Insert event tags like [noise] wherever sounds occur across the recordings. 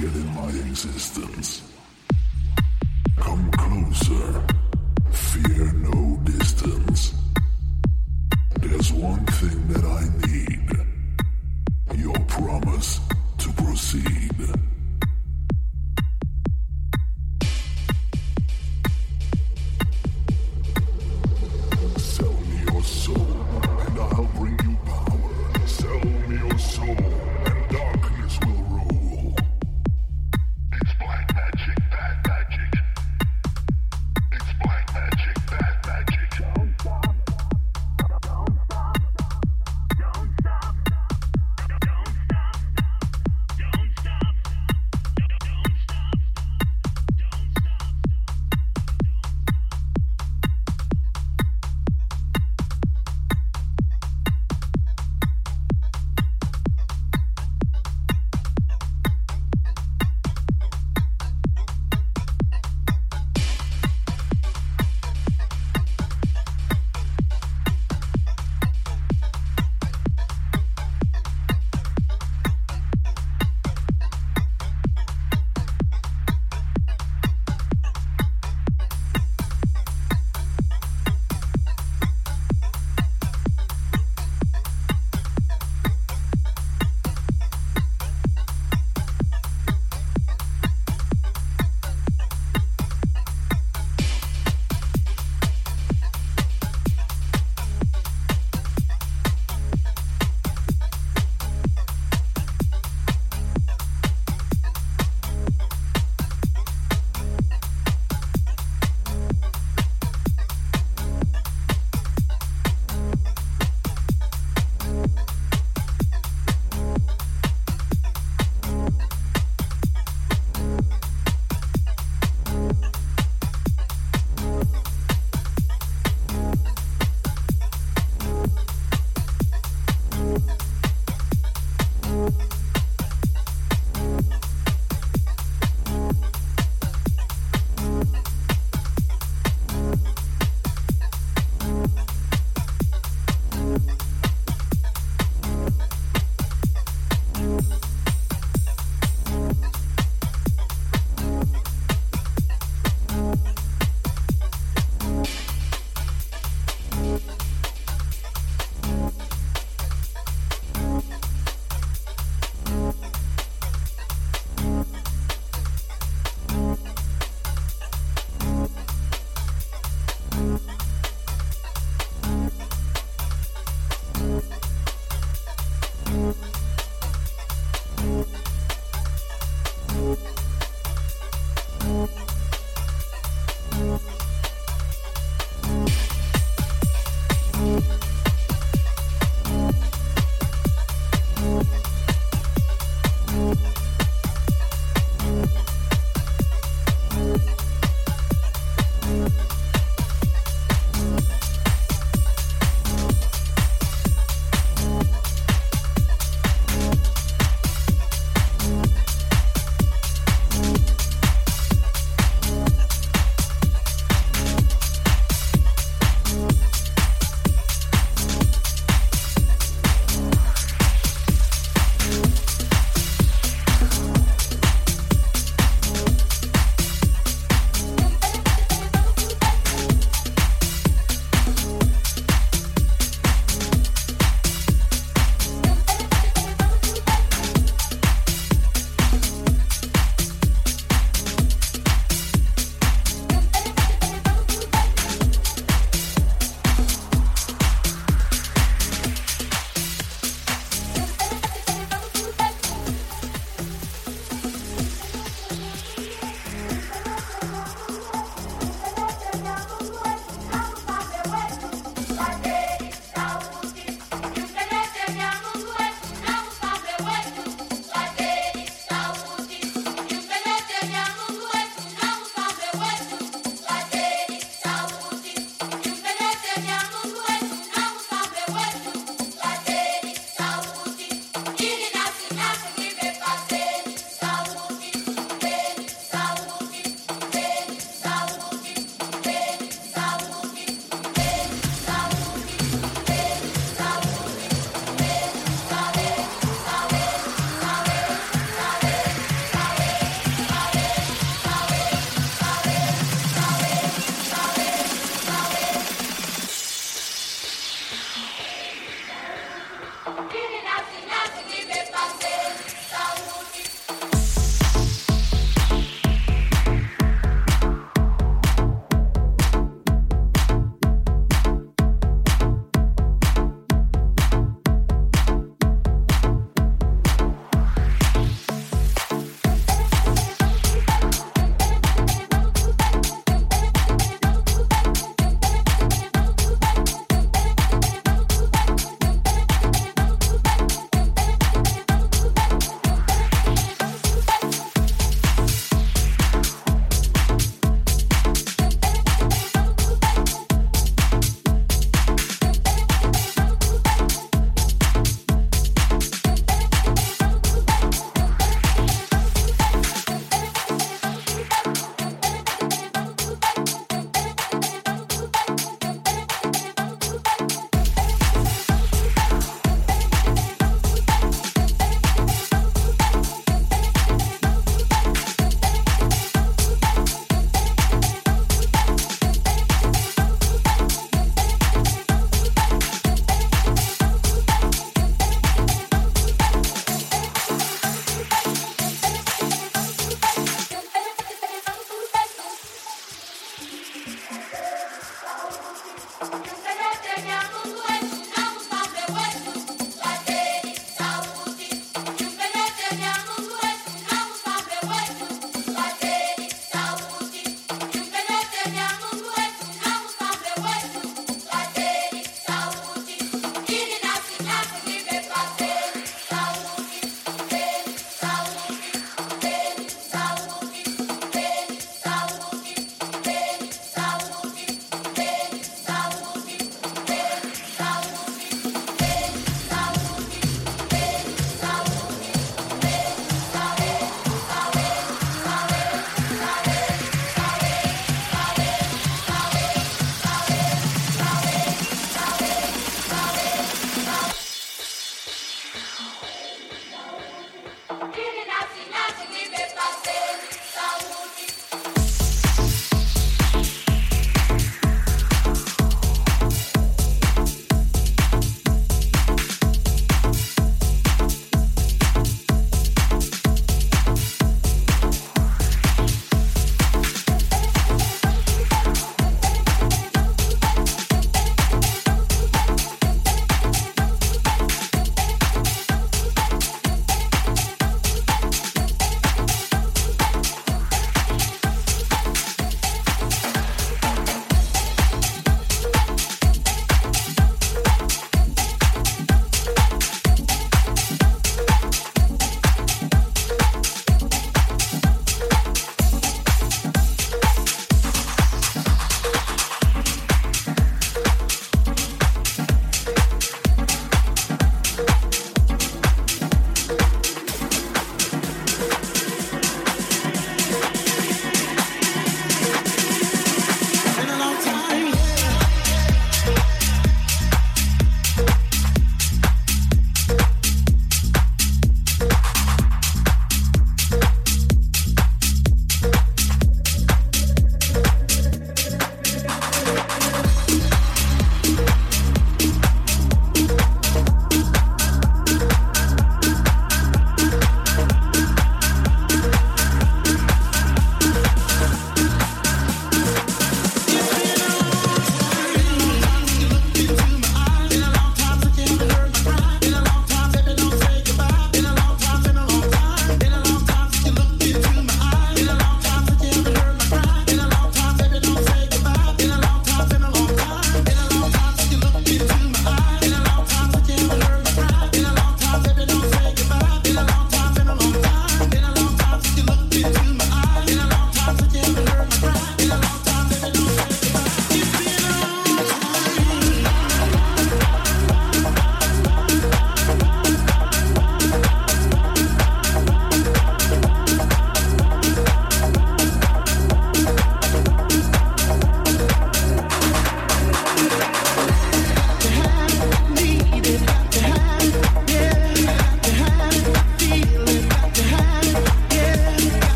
get in my existence. Come closer, fear no distance. There's one thing that I need your promise to proceed.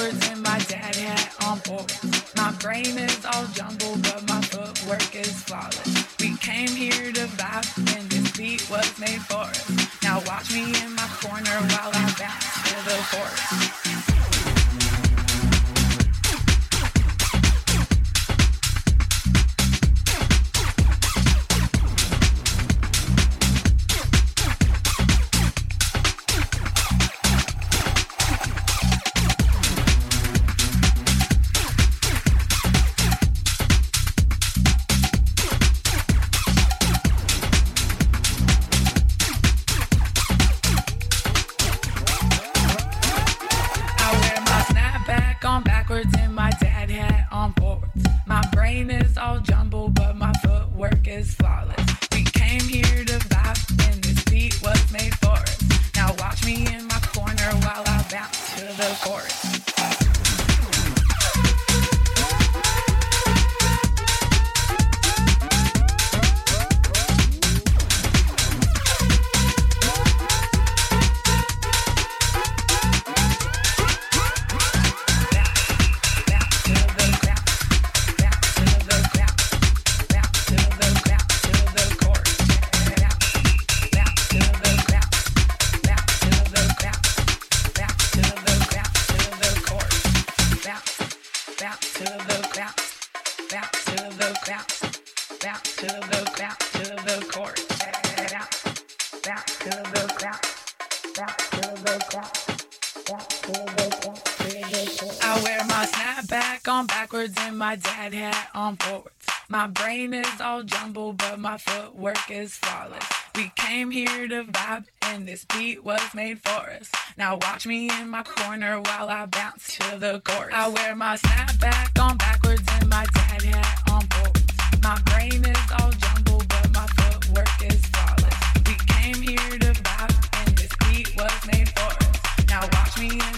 And my dad hat on forward. My brain is all jumbled, but my footwork is flawless. We came here to vibe, and this beat was made for us. Now watch me in my corner while I bounce to the chorus. Was made for us. Now watch me in my corner while I bounce to the chorus. I wear my snapback on backwards and my dad hat on forwards. My brain is all jumbled, but my footwork is flawless. We came here to vibe, and this beat was made for us. Now watch me in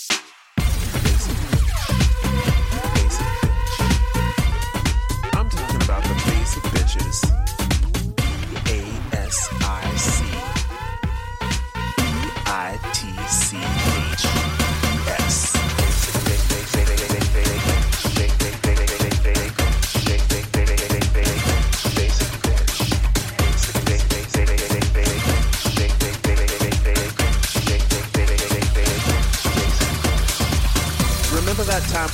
time?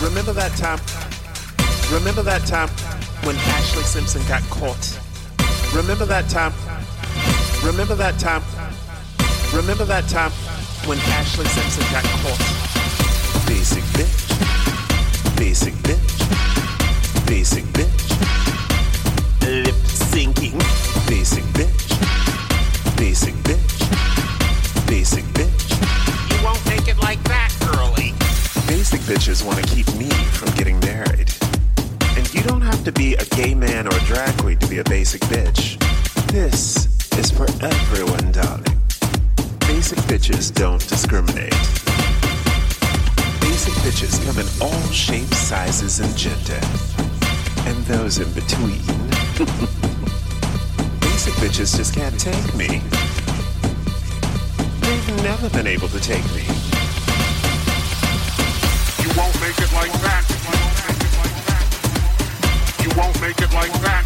Remember that time? Remember that time when Ashlee Simpson got caught? Remember that time? Remember that time? Remember that time when Ashlee Simpson got caught? Basic bitch. Basic bitch. Basic bitch. Bitches want to keep me from getting married. And you don't have to be a gay man or a drag queen to be a basic bitch. This is for everyone, darling. Basic bitches don't discriminate. Basic bitches come in all shapes, sizes, and gender. And those in between. [laughs] basic bitches just can't take me. They've never been able to take me. You won't make it like that. You won't make it like that.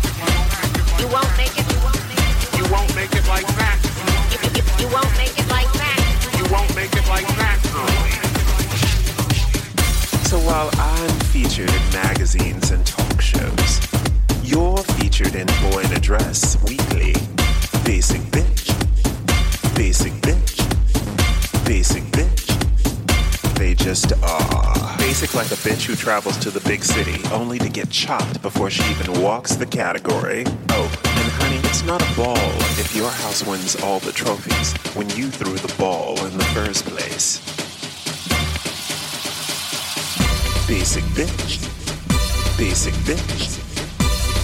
You won't make it. You won't make it like that. You, you, you won't make it like that. You won't make it like that. So while I'm featured in magazines and talk shows, you're featured in Boy in a Dress Weekly. Basic bitch. Basic just are. Basic like a bitch who travels to the big city only to get chopped before she even walks the category. Oh, and honey, it's not a ball if your house wins all the trophies when you threw the ball in the first place. Basic bitch. Basic bitch.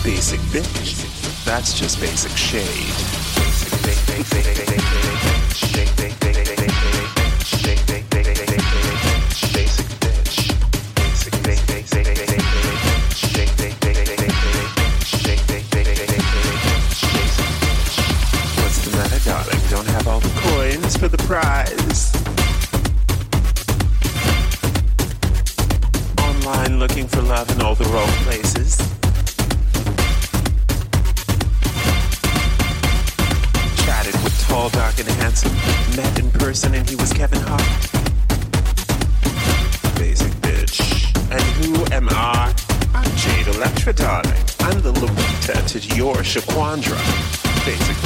Basic bitch. That's just basic shade. Basic, basic, basic, basic, basic, basic, basic, basic. prize. Online looking for love in all the wrong places. Chatted with tall, dark, and handsome. Met in person and he was Kevin Hart. Basic bitch. And who am I? I'm Jade Electra, darling. I'm the Lupita to your Shaquandra. Basic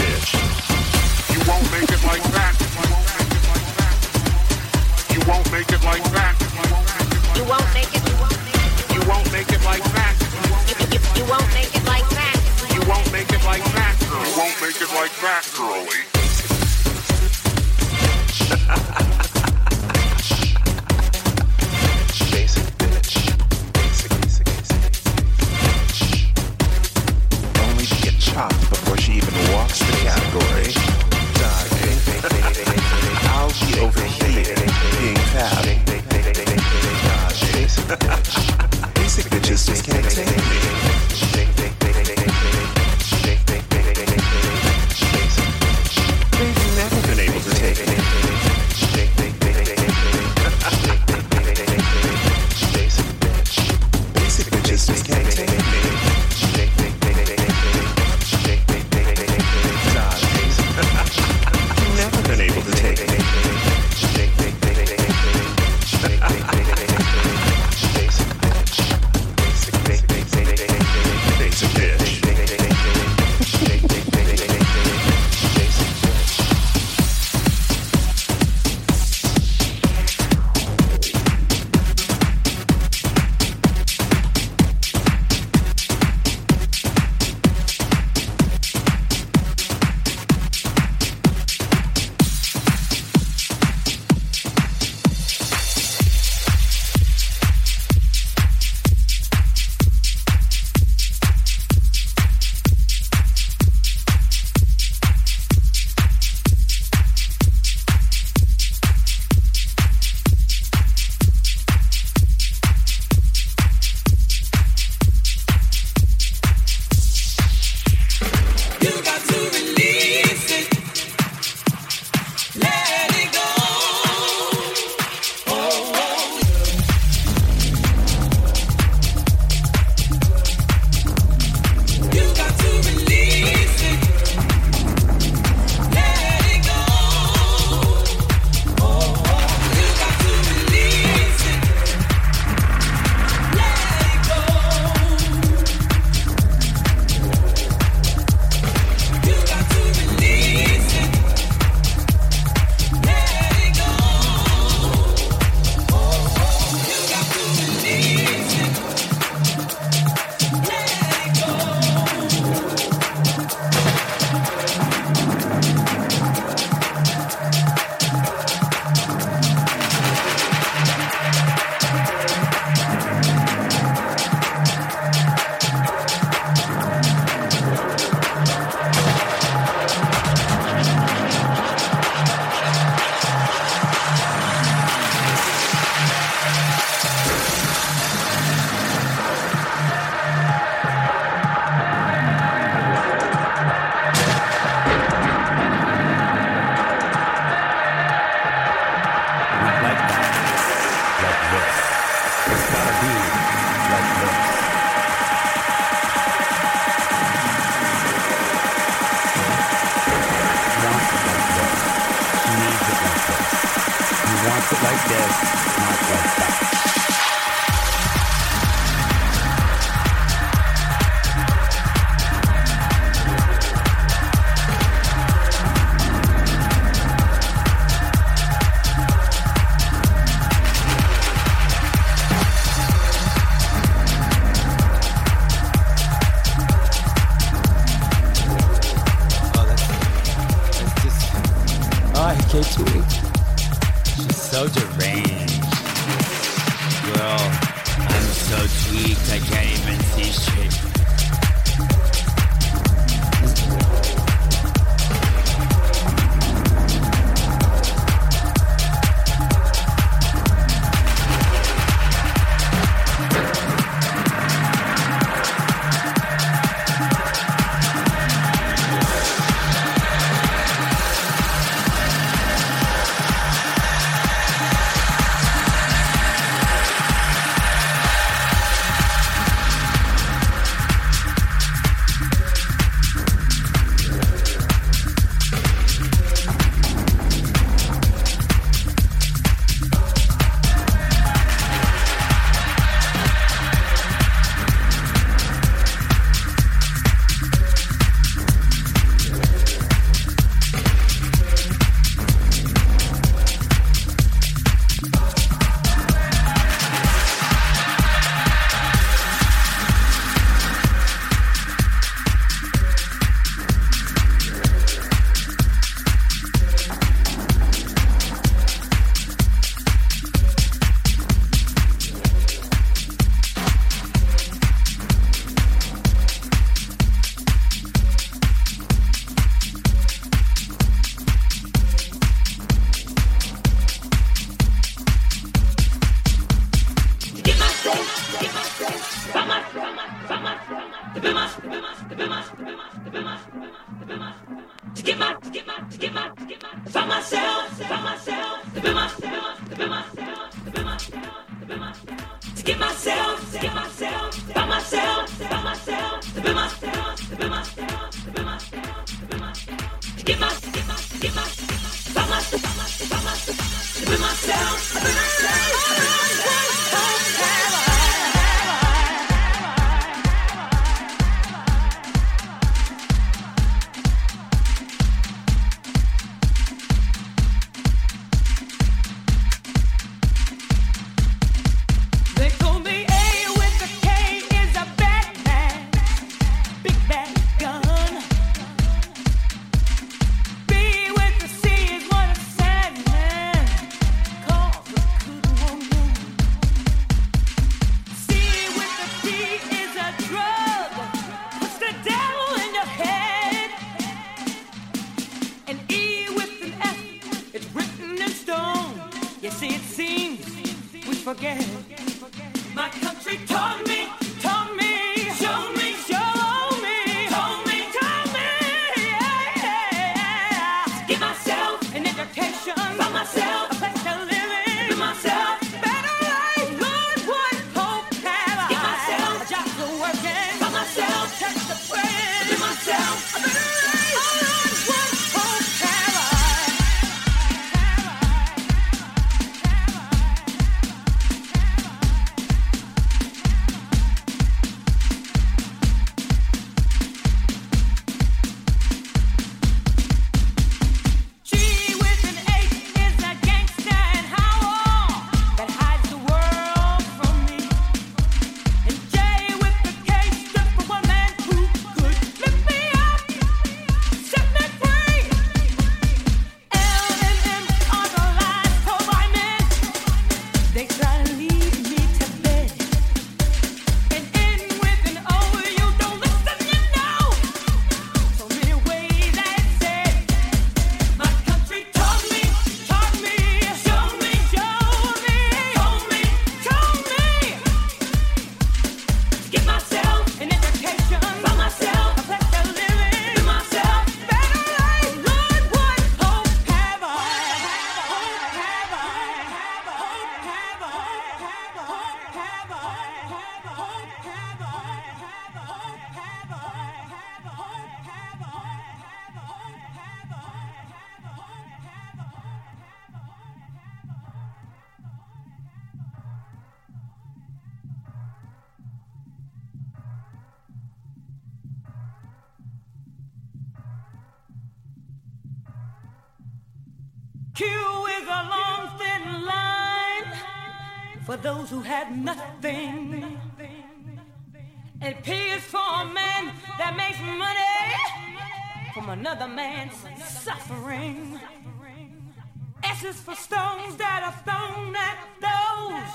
axes for stones that are thrown at those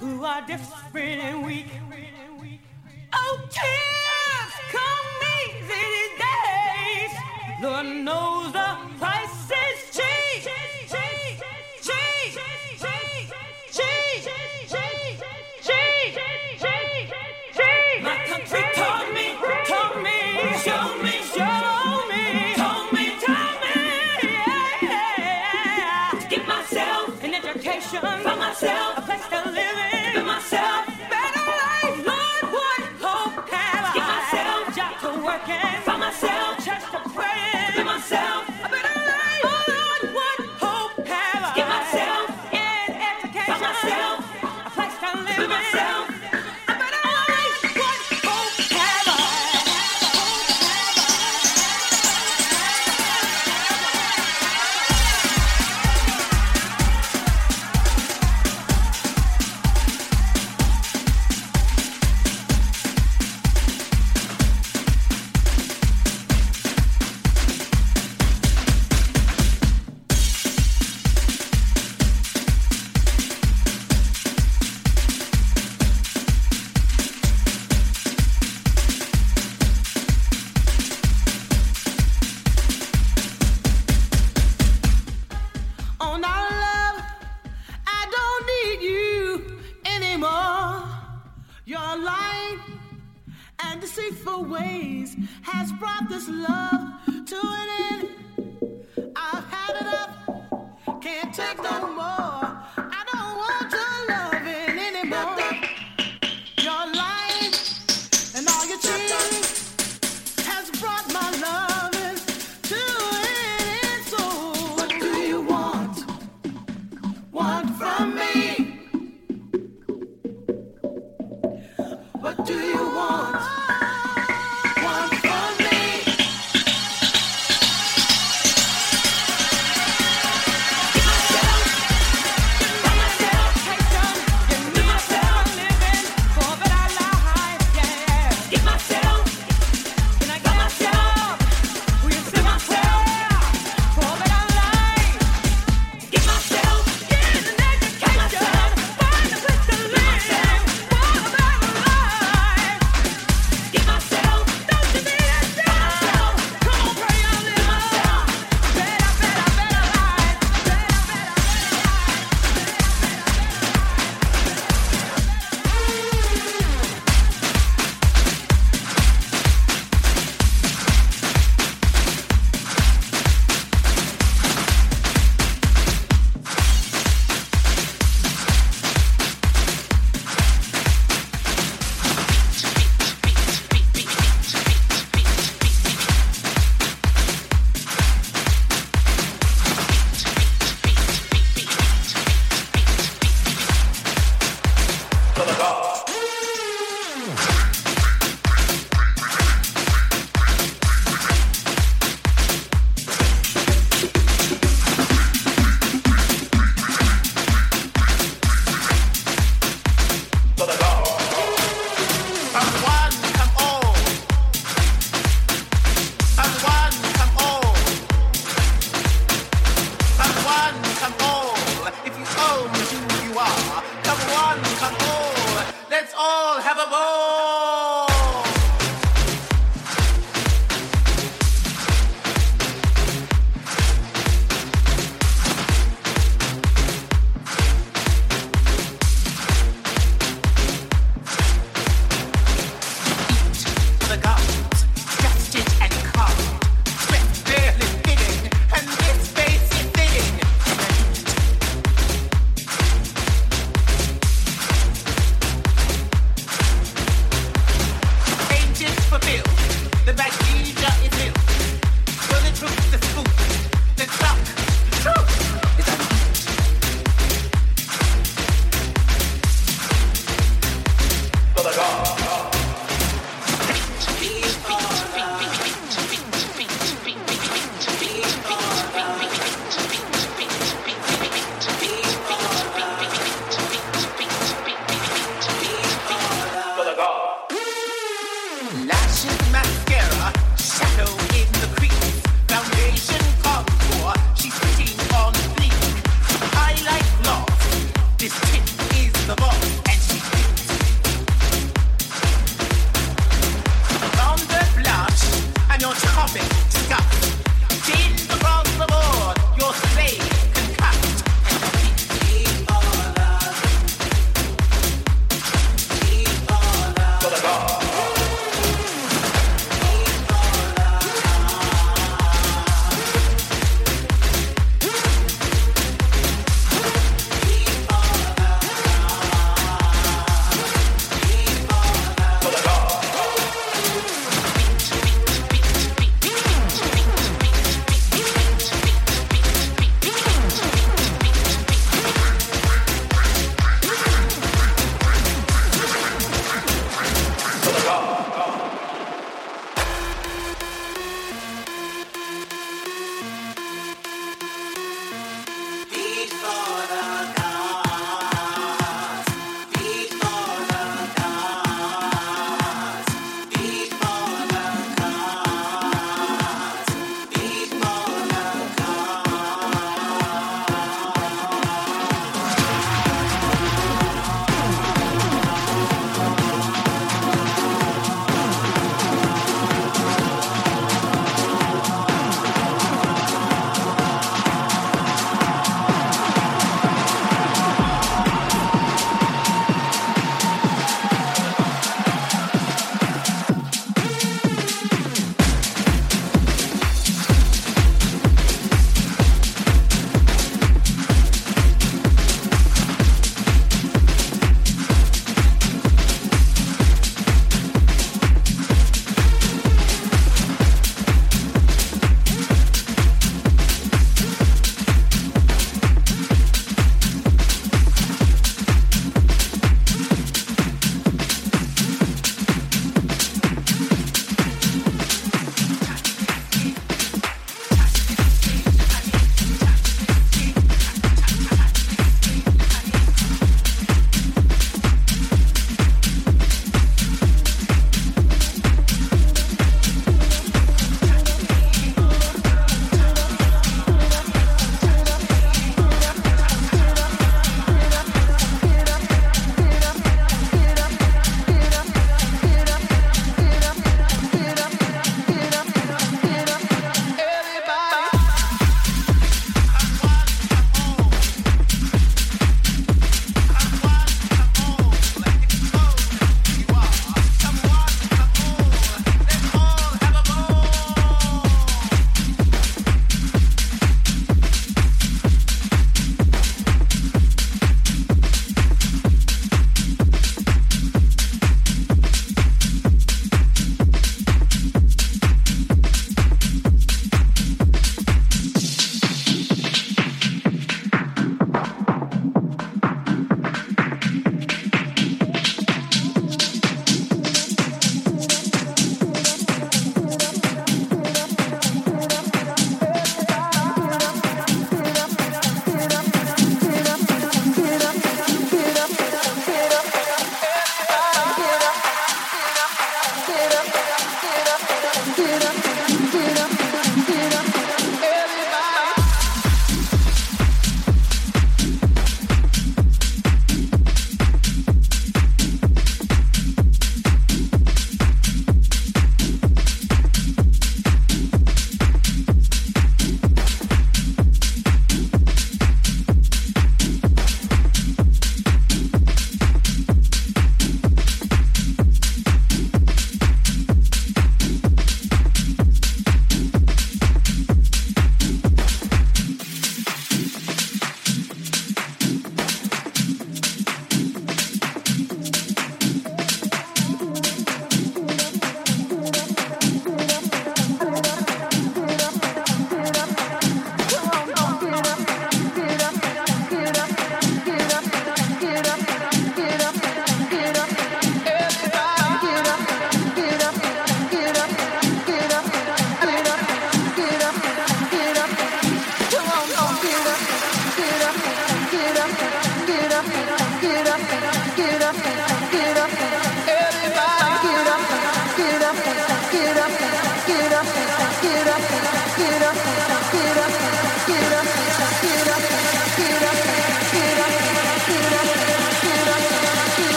who are different and weak. Oh, tears come easy these days. Lord knows the price is cheap. My country taught me, taught me, show me. yourself.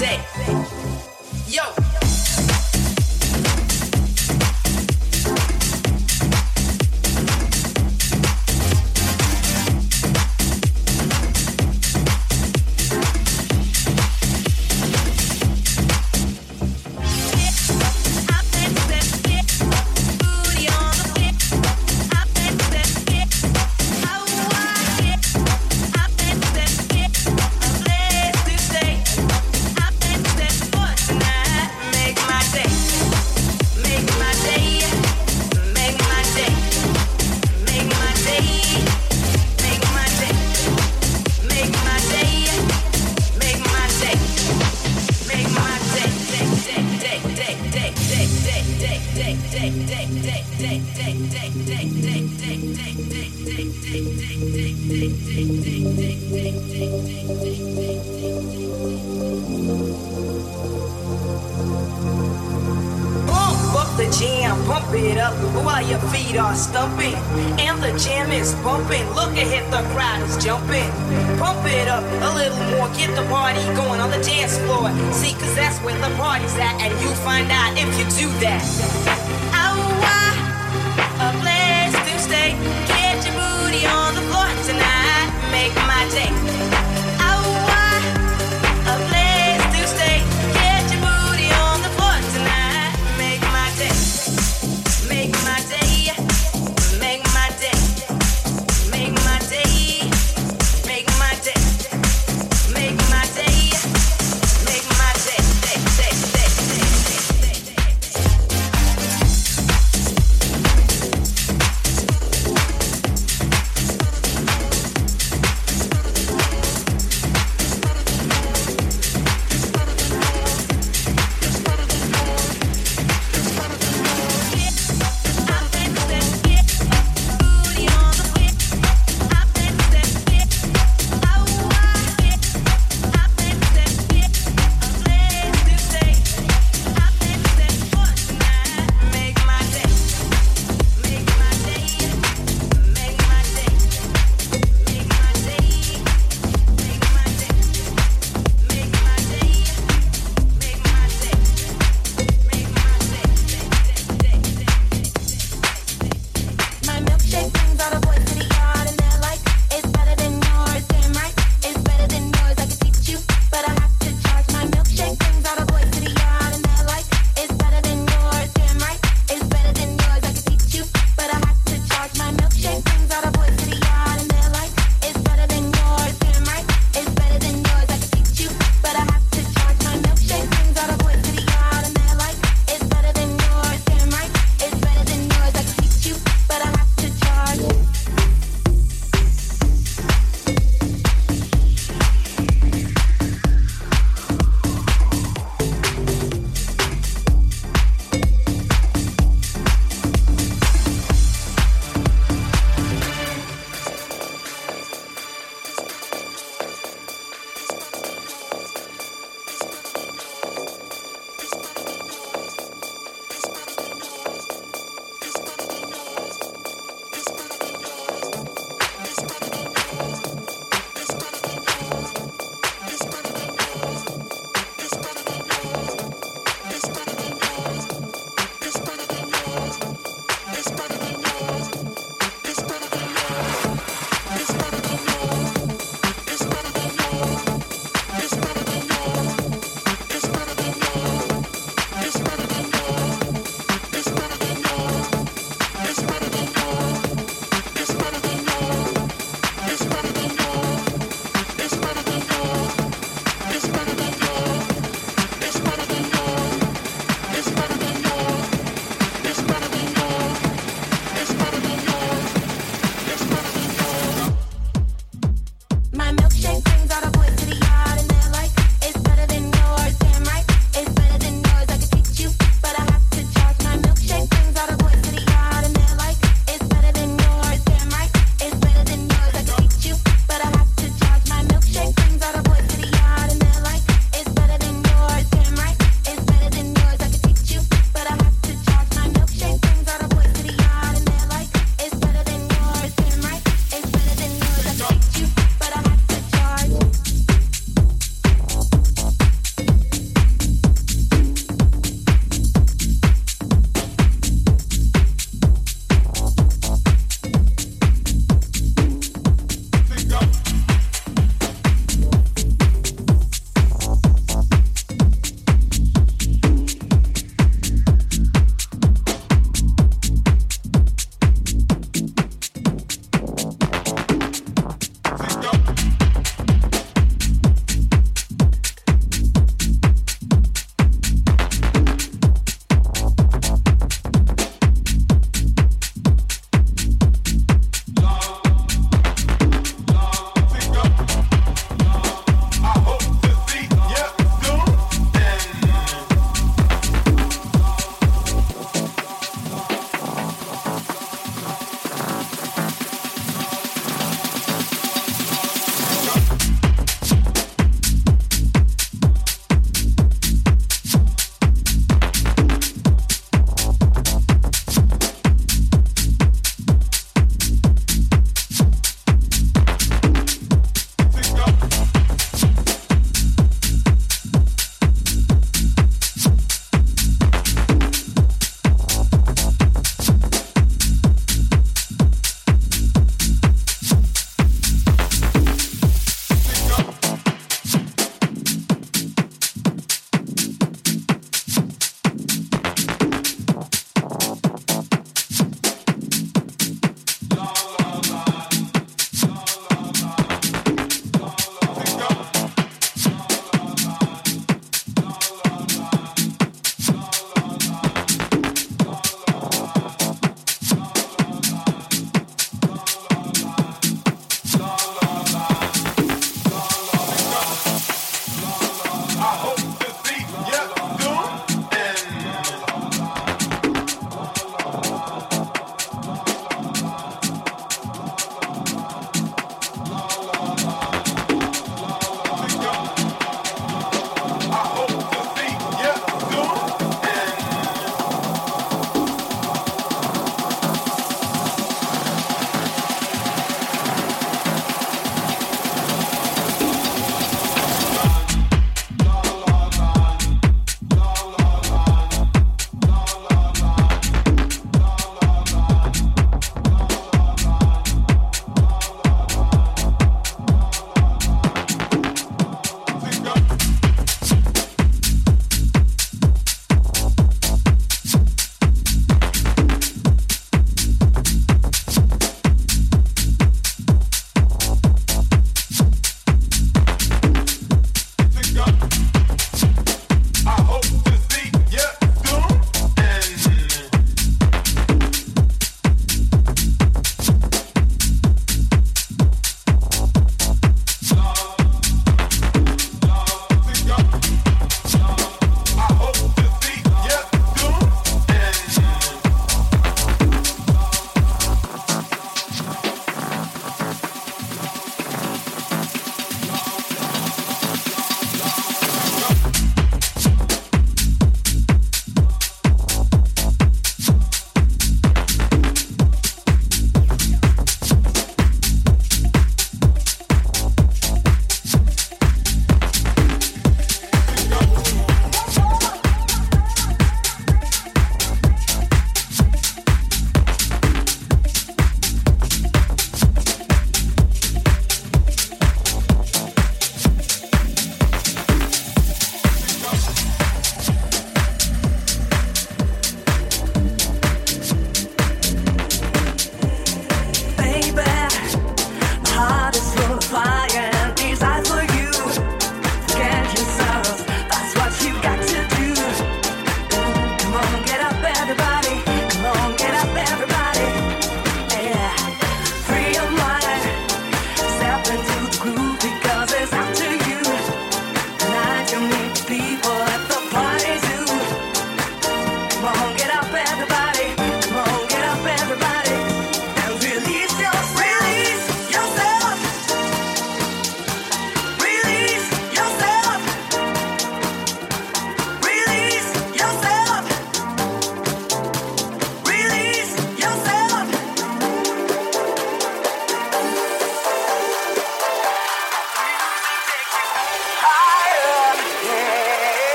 day.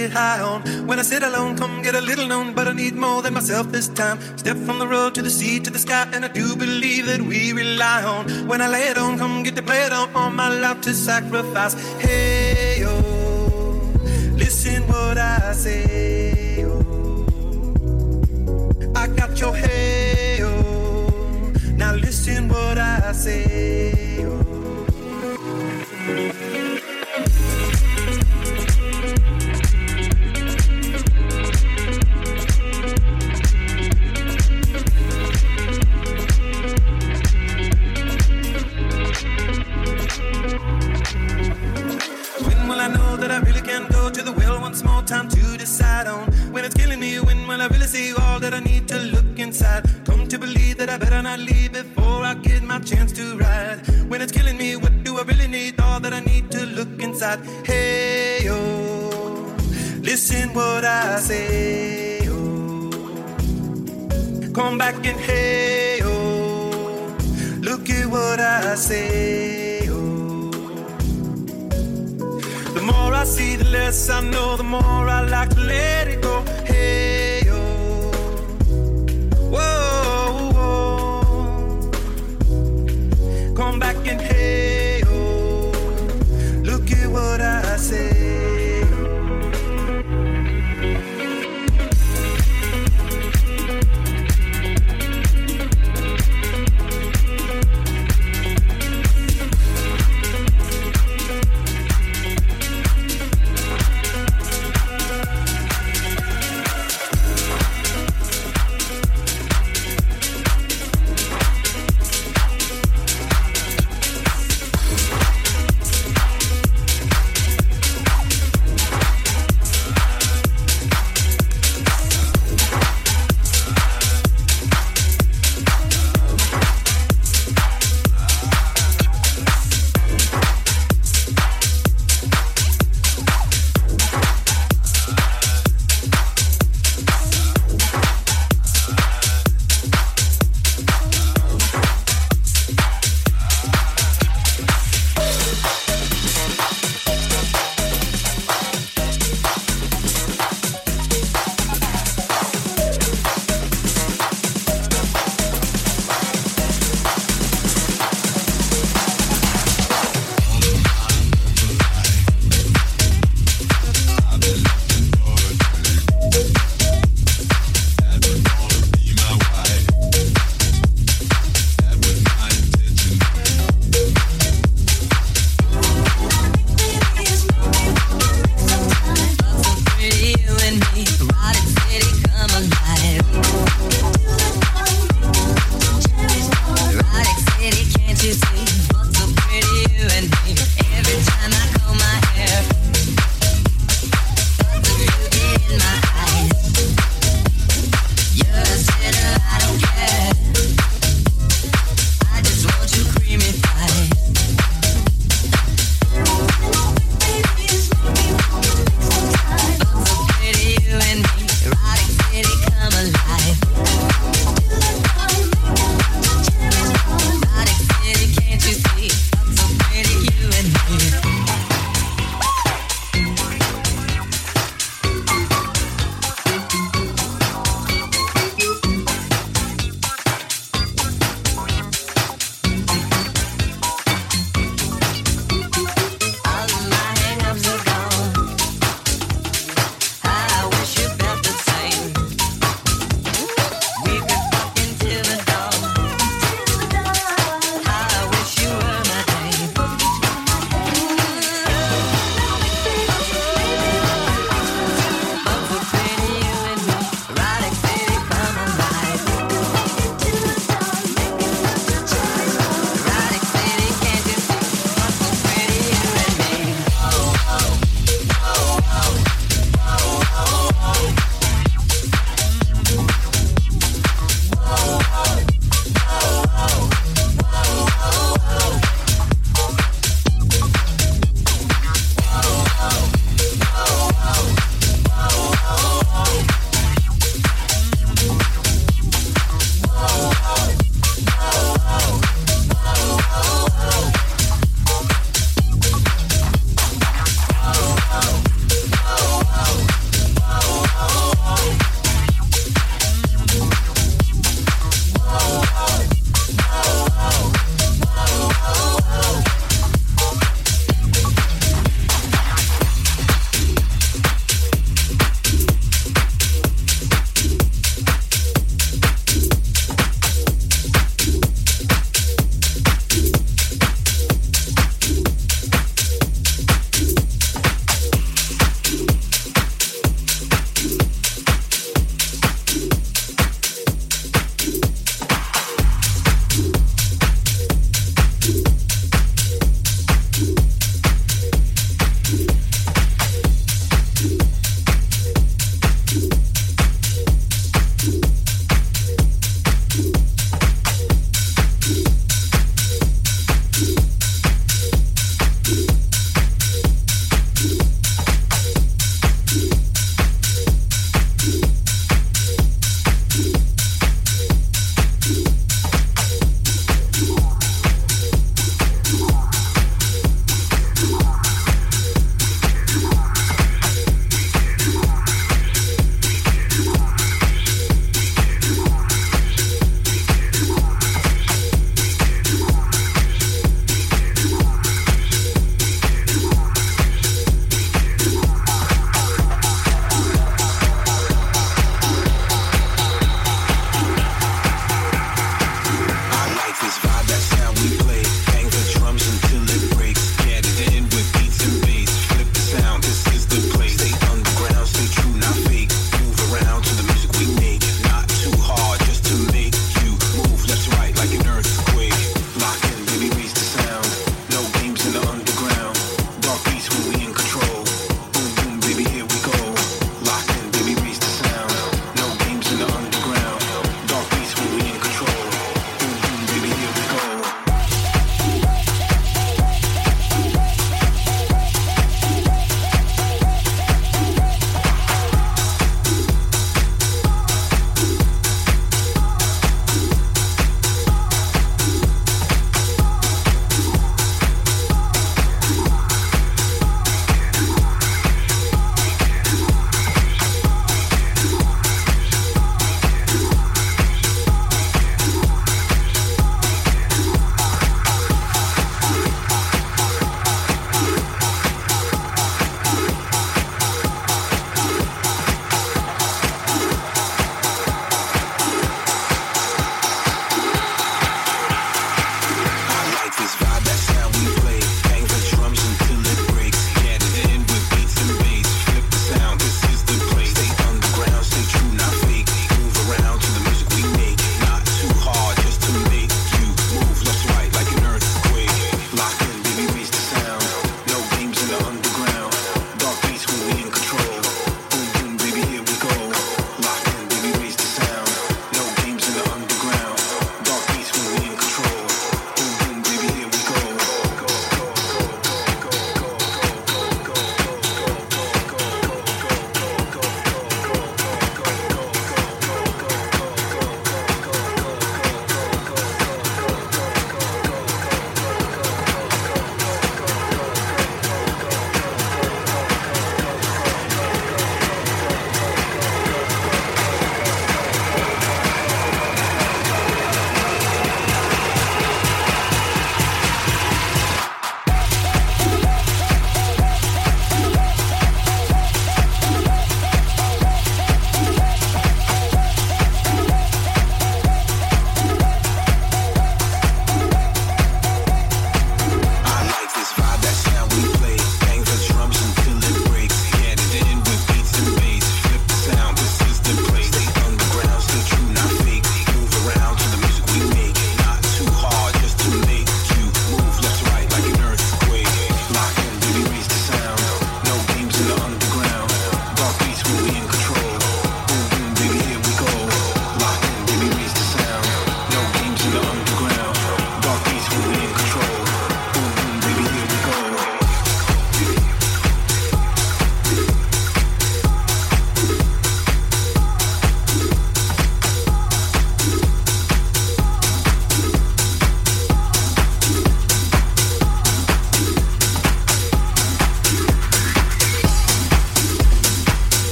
Get high on. When I sit alone, come get a little known, but I need more than myself this time. Step from the road to the sea to the sky, and I do believe that we rely on. When I lay it on, come get to play it on, all my life to sacrifice. Hey, yo, listen what I say. I got your hey, yo. Now listen what I say, And hey yo, look at what I say. Yo. The more I see, the less I know, the more I like to let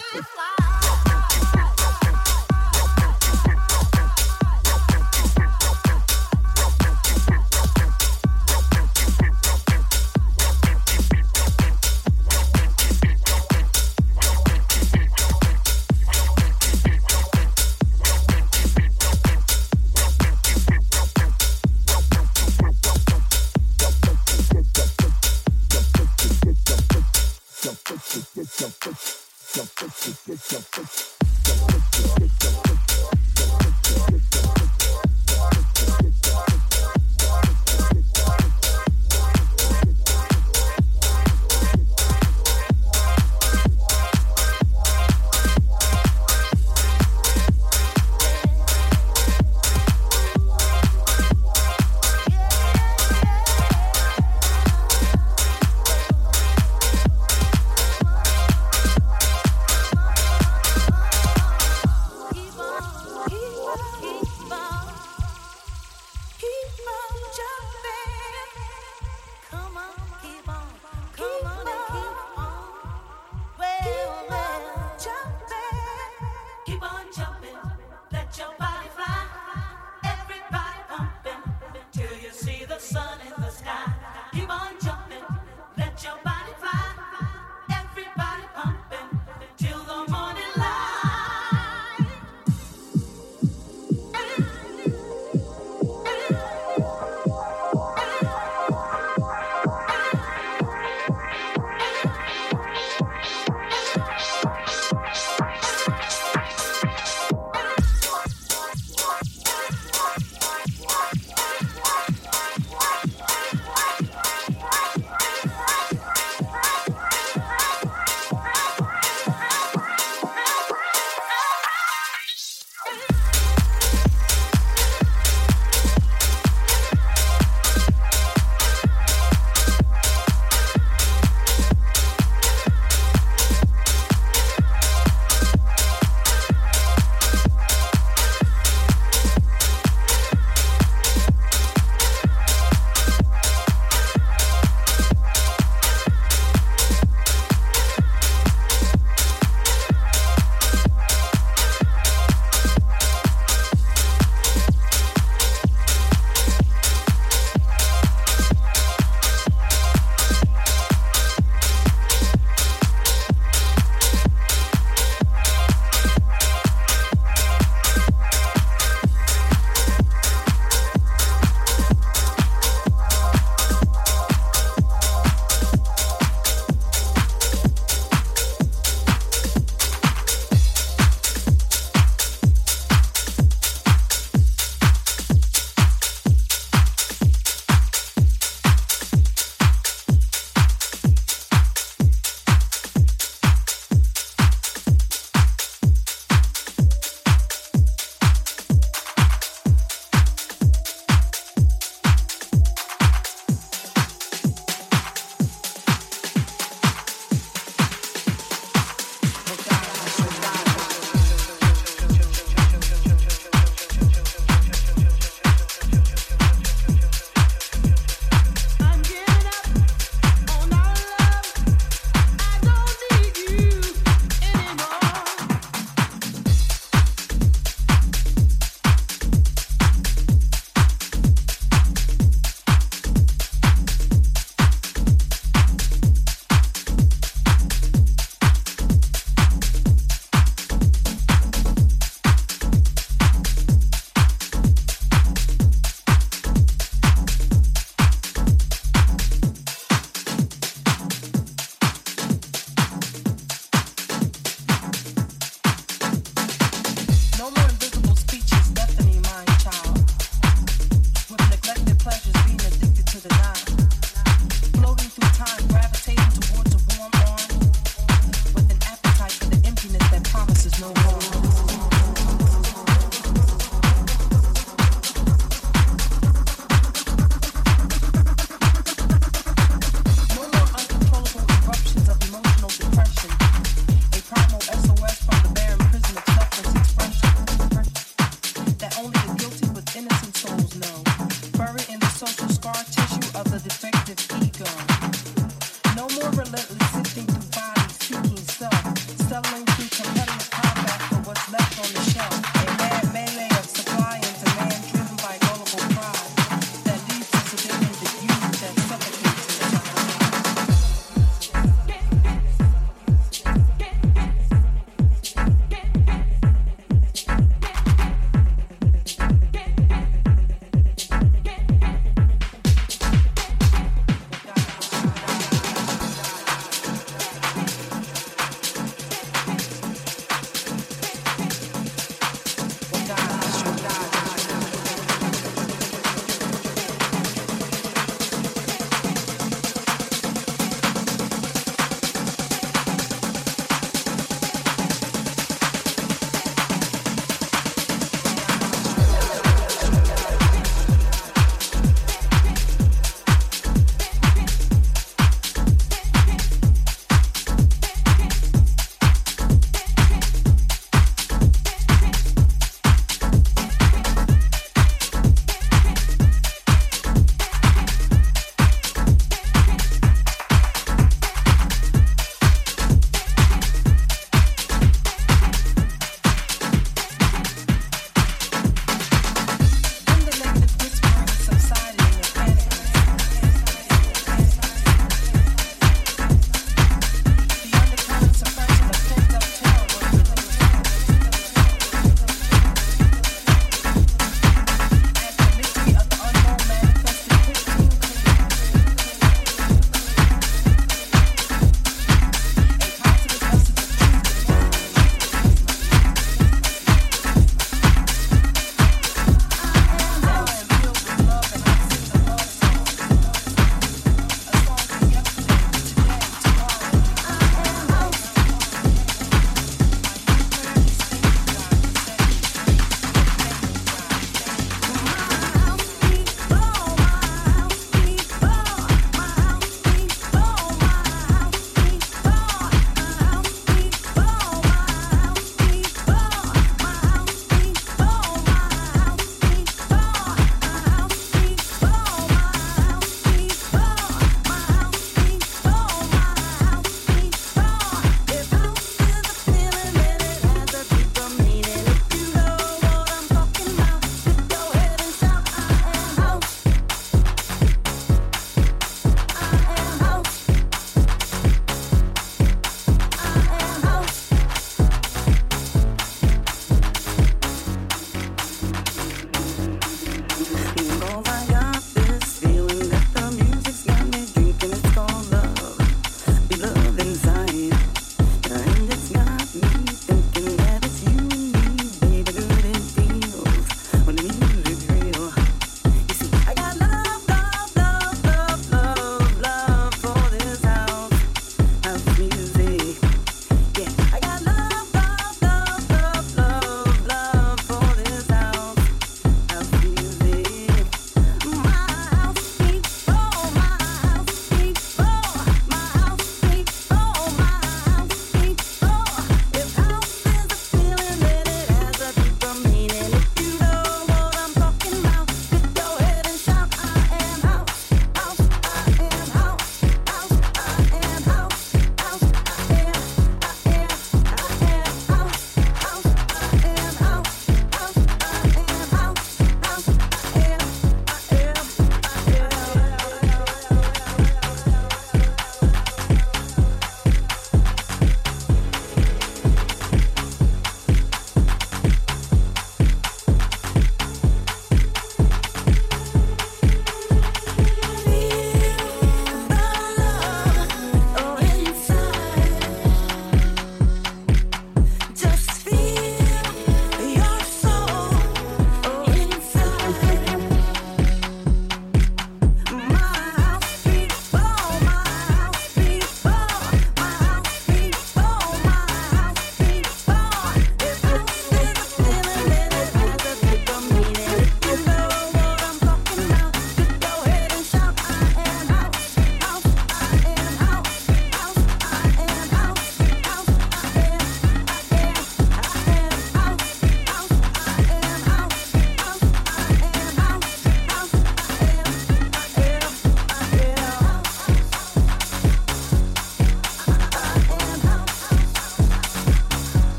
laugh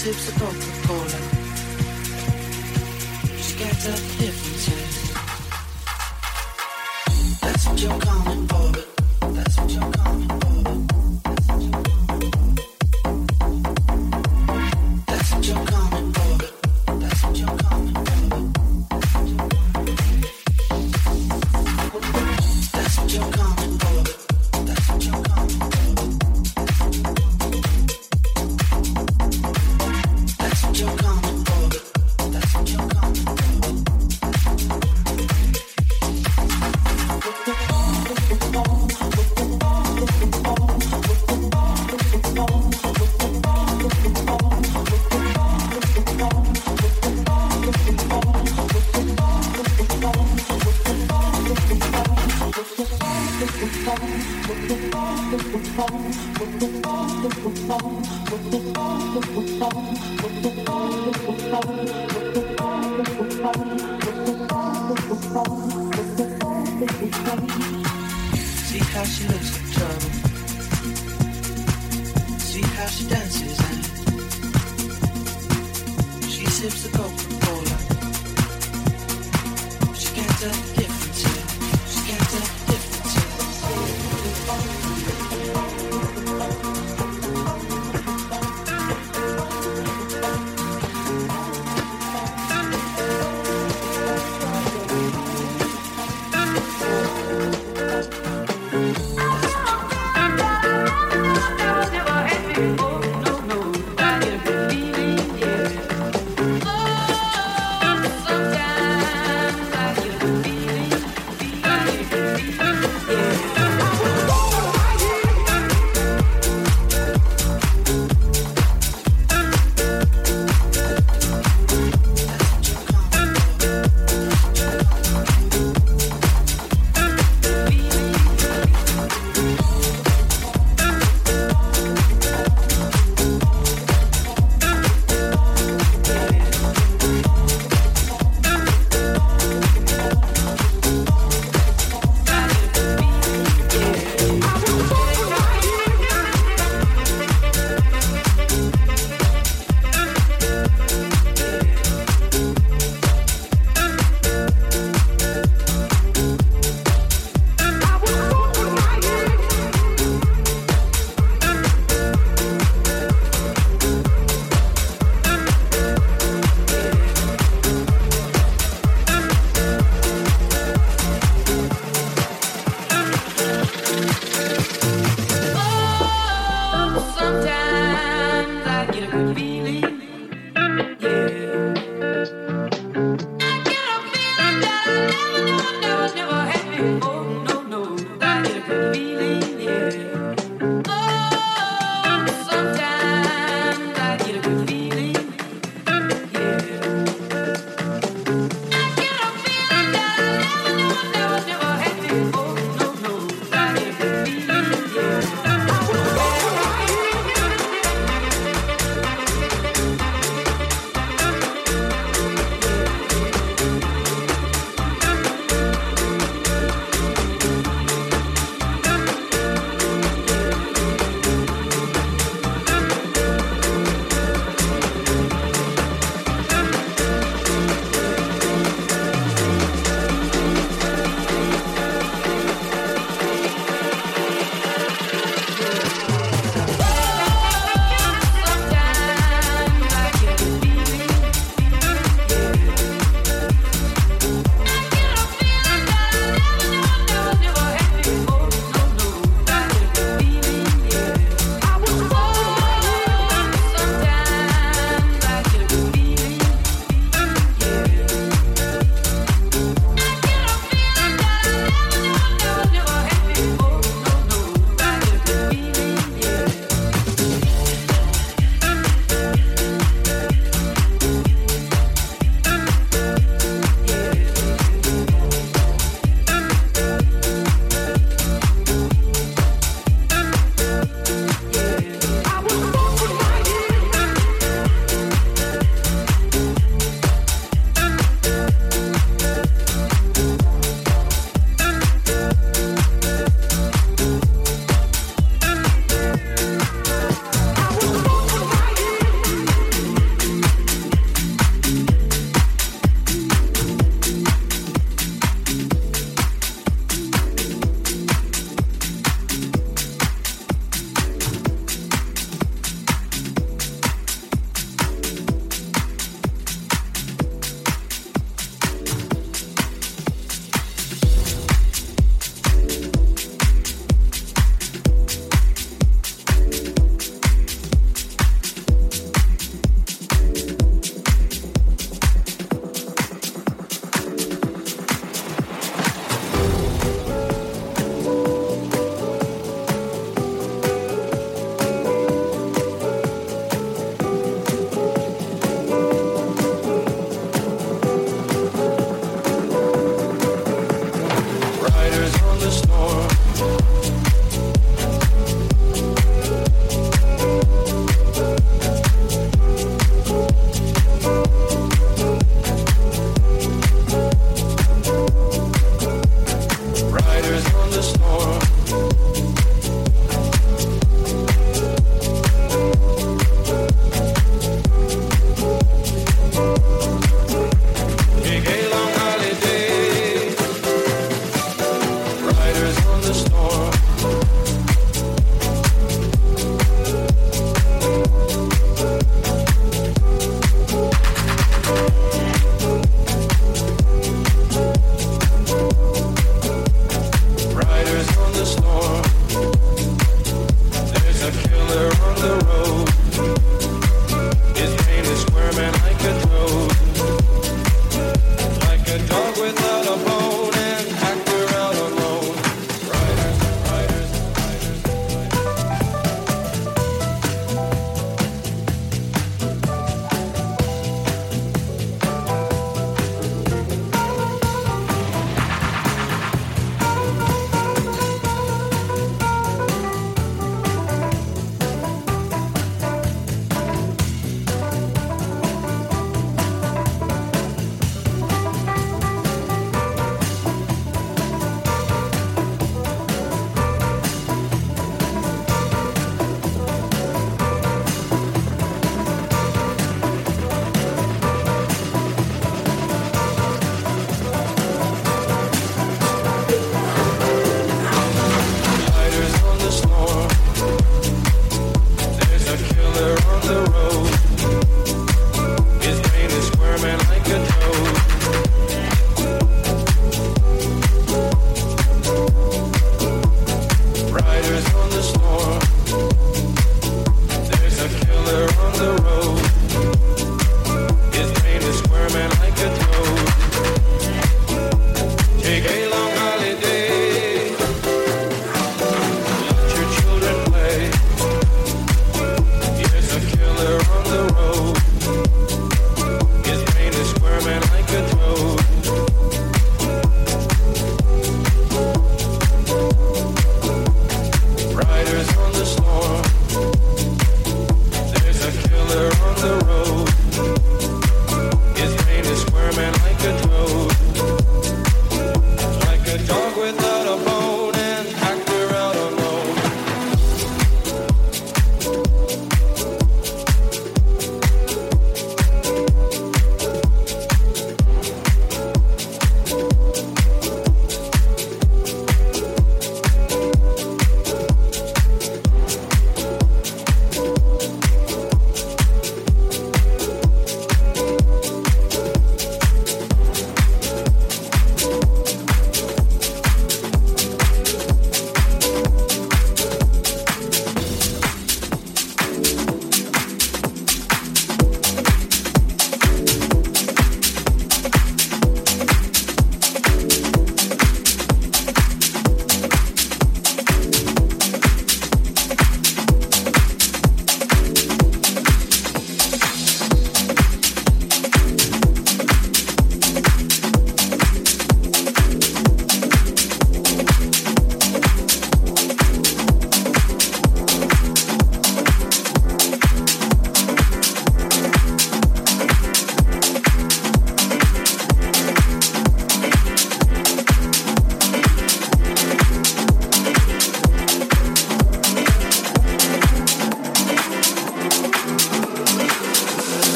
sips of Coca-Cola. She got that hypnotist. That's what you're calling for, but that's what you're calling